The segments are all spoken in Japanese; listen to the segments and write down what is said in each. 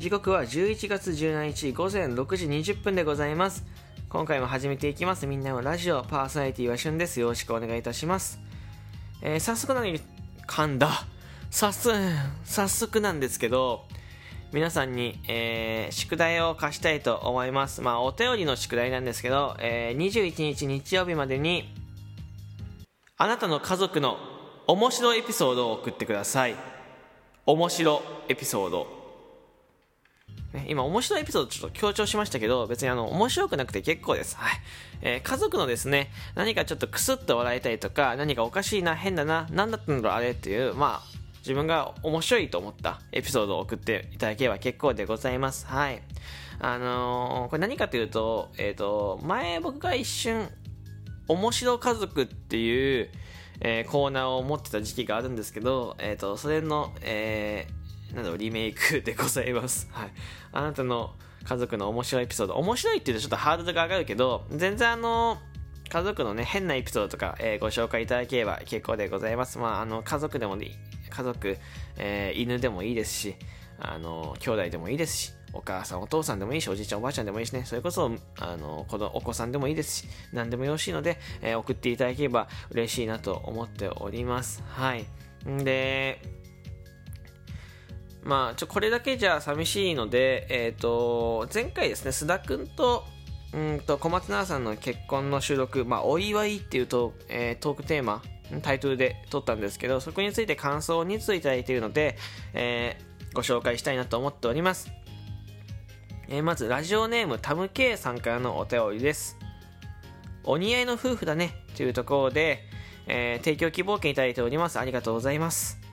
時刻は11月17日午前6時20分でございます。今回も始めていきます。みんなのラジオパーソナリティはしゅんです。よろしくお願いいたします、えー早速なのに噛んだ早速早速なんですけど皆さんに、えー宿題を課したいと思います。まあお便りの宿題なんですけど、えー21日日曜日までにあなたの家族の面白エピソードを送ってください。面白エピソード。ね、今面白いエピソードちょっと強調しましたけど別にあの面白くなくて結構です、はい。えー家族のですね何かちょっとクスッと笑えたりとか何かおかしいな変だな何だったんだろうあれっていうまあ自分が面白いと思ったエピソードを送っていただければ結構でございます。はい。あのーこれ何かというと,、えー、と前僕が一瞬面白家族っていう、えーコーナーを持ってた時期があるんですけど、えー、とそれの、えーなんだろうリメイクでございます、はい、あなたの家族の面白いエピソード。面白いって言うとちょっとハードルが上がるけど全然あの家族のね変なエピソードとか、えーご紹介いただければ結構でございます。まああの家族でもいい家族、えー犬でもいいですしあの兄弟でもいいですしお母さんお父さんでもいいしおじいちゃんおばあちゃんでもいいしね。それこそあの子供お子さんでもいいですし何でもよろしいので、えー送っていただければ嬉しいなと思っております。はい。んでまあちょこれだけじゃ寂しいのでえっ、と前回ですね須田くんとうんと小松菜奈さんの結婚の収録、まあ、お祝いっていうと、えートークテーマタイトルで撮ったんですけどそこについて感想を2通いただいているので、えーご紹介したいなと思っております、えーまずラジオネームタムケイさんからのお便りです。お似合いの夫婦だねというところで、え提供希望券いただいております。ありがとうございます。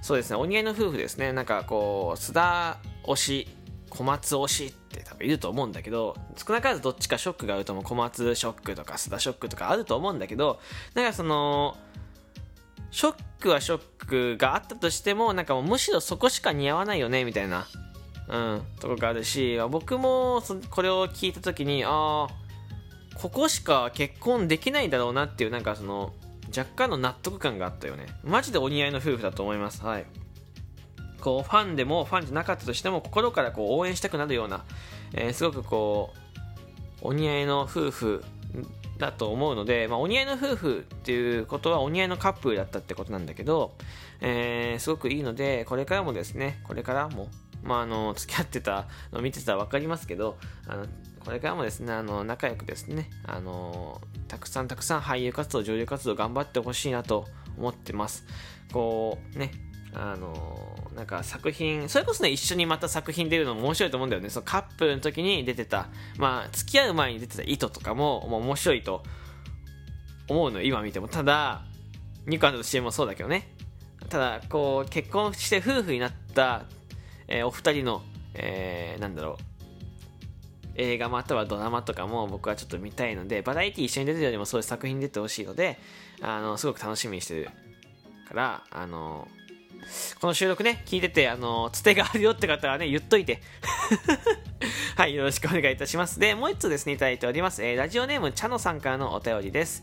そうですね。お似合いの夫婦ですね。なんかこう須田推し小松推しって多分いると思うんだけど少なからずどっちかショックがあると思う。小松ショックとか須田ショックとかあると思うんだけどなんかそのショックはショックがあったとしてもなんかもうむしろそこしか似合わないよねみたいなうんとこがあるし僕もそこれを聞いた時にああここしか結婚できないだろうなっていうなんかその若干の納得感があったよね。マジでお似合いの夫婦だと思います。はい。こうファンでもファンじゃなかったとしても心からこう応援したくなるような、えーすごくこうお似合いの夫婦だと思うので、まあ、お似合いの夫婦っていうことはお似合いのカップルだったってことなんだけど、えーすごくいいのでこれからもですねこれからもまあ、あの付き合ってたの見てたら分かりますけどあのこれからもですねあの仲良くですねあのたくさんたくさん俳優活動女優活動頑張ってほしいなと思ってます。こうねあのなんか作品それこそね一緒にまた作品出るのも面白いと思うんだよね。そのカップルの時に出てたまあ付き合う前に出てた糸とかももう面白いと思うの今見ても。ただニコアンドの CM もそうだけどね。ただこう結婚して夫婦になった、えーお二人の、えーなんだろう映画またはドラマとかも僕はちょっと見たいのでバラエティ一緒に出てるよりもそういう作品に出てほしいのであのすごく楽しみにしてるからあのこの収録ね聞いててあのつてがあるよって方はね言っといて。はいよろしくお願いいたします。でもう一つですねいただいております、えーラジオネームチャノさんからのお便りです。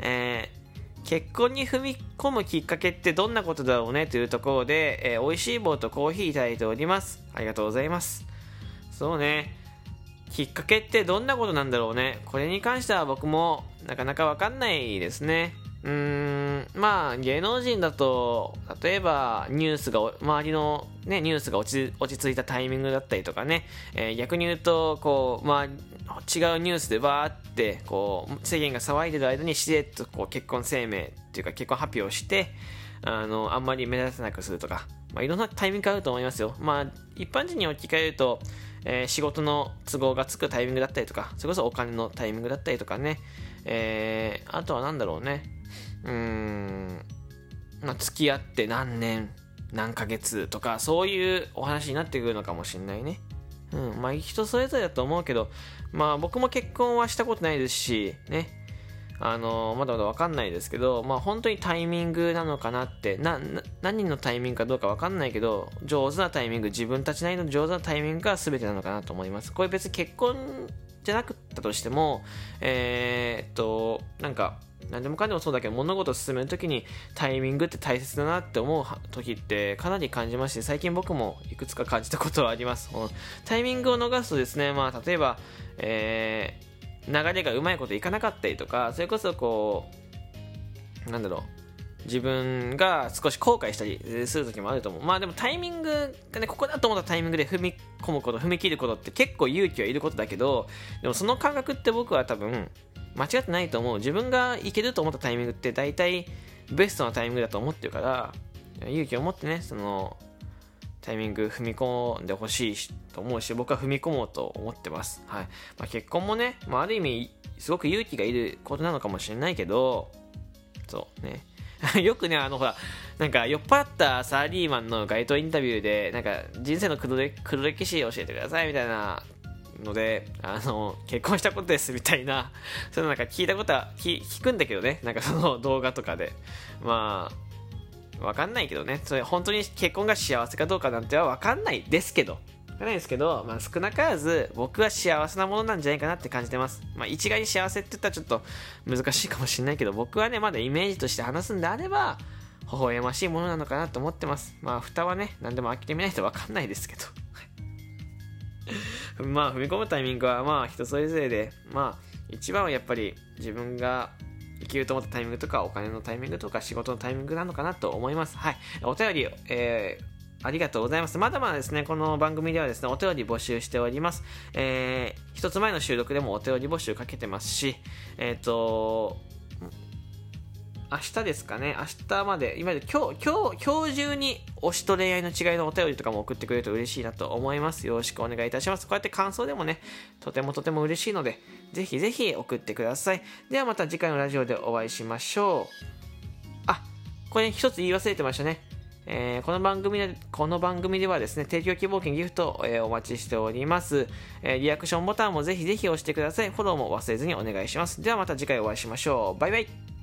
えー結婚に踏み込むきっかけってどんなことだろうねというところで、えー、美味しい棒とコーヒーいただいております。ありがとうございます。そうね。きっかけってどんなことなんだろうね。これに関しては僕もなかなかわかんないですね。うーん。まあ芸能人だと例えばニュースが周りの、ね、ニュースが落ち落ち着いたタイミングだったりとかね、えー逆に言うとこう、まあ、違うニュースでバーってこう世間が騒いでる間にしれっとこう結婚声明っていうか結婚発表してあのあんまり目立たなくするとか、まあ、いろんなタイミングがあると思いますよ。まあ、一般人に置き換えると、えー仕事の都合がつくタイミングだったりとかそれこそお金のタイミングだったりとかね、えーあとは何だろうね。うーん、まあ、付き合って何年何ヶ月とかそういうお話になってくるのかもしんないね。うん、まあ人それぞれだと思うけど、まあ僕も結婚はしたことないですし、ね、あのまだまだ分かんないですけど、まあ、本当にタイミングなのかなってなな何のタイミングかどうか分かんないけど上手なタイミング自分たちなりの上手なタイミングが全てなのかなと思います。これ別に結婚じゃなくったとしてもえーっとなんか何でもかんでもそうだけど物事を進めるときにタイミングって大切だなって思う時ってかなり感じまして最近僕もいくつか感じたことはあります。タイミングを逃すとですねまあ例えば、えー、流れがうまいこといかなかったりとかそれこそこうなんだろう自分が少し後悔したりする時もあると思う。まあでもタイミングがね、ここだと思ったタイミングで踏み込むこと、踏み切ることって結構勇気はいることだけど、でもその感覚って僕は多分間違ってないと思う。自分がいけると思ったタイミングって大体ベストなタイミングだと思ってるから、勇気を持ってね、そのタイミング踏み込んでほしいと思うし、僕は踏み込もうと思ってます。はい。まあ、結婚もね、まあ、ある意味、すごく勇気がいることなのかもしれないけど、そうね。よくね、あの、ほら、なんか酔っ払ったサラリーマンの街頭インタビューで、なんか人生の黒歴史教えてくださいみたいなので、あの、結婚したことですみたいな、そういうのなんか聞いたことは聞聞くんだけどね、なんかその動画とかで。まあ、わかんないけどね、それ本当に結婚が幸せかどうかなんてはわかんないですけど、かんないですけど、まあ、少なからず僕は幸せなものなんじゃないかなって感じてます。まあ、一概に幸せって言ったらちょっと難しいかもしれないけど、僕はね、まだイメージとして話すんであれば、微笑ましいものなのかなと思ってます。まあ、蓋はね、何でも開けてみないと分かんないですけど。まあ、踏み込むタイミングは、まあ、人それぞれで、まあ、一番はやっぱり自分がきると思ったタイミングとか、お金のタイミングとか、仕事のタイミングなのかなと思います。はい。お便り、えーありがとうございます。まだまだですね、この番組ではですね、お便り募集しております。えー、一つ前の収録でもお便り募集かけてますし、えっ、ー、と、明日ですかね、明日まで、今で今日、今日、今日中に推しと恋愛の違いのお便りとかも送ってくれると嬉しいなと思います。よろしくお願いいたします。こうやって感想でもね、とてもとても嬉しいので、ぜひぜひ送ってください。ではまた次回のラジオでお会いしましょう。あ、これ一つ言い忘れてましたね。えー、この番組で、この番組ではですね、提供希望券ギフト、えー、お待ちしております。えー、リアクションボタンもぜひぜひ押してください。フォローも忘れずにお願いします。ではまた次回お会いしましょう。バイバイ。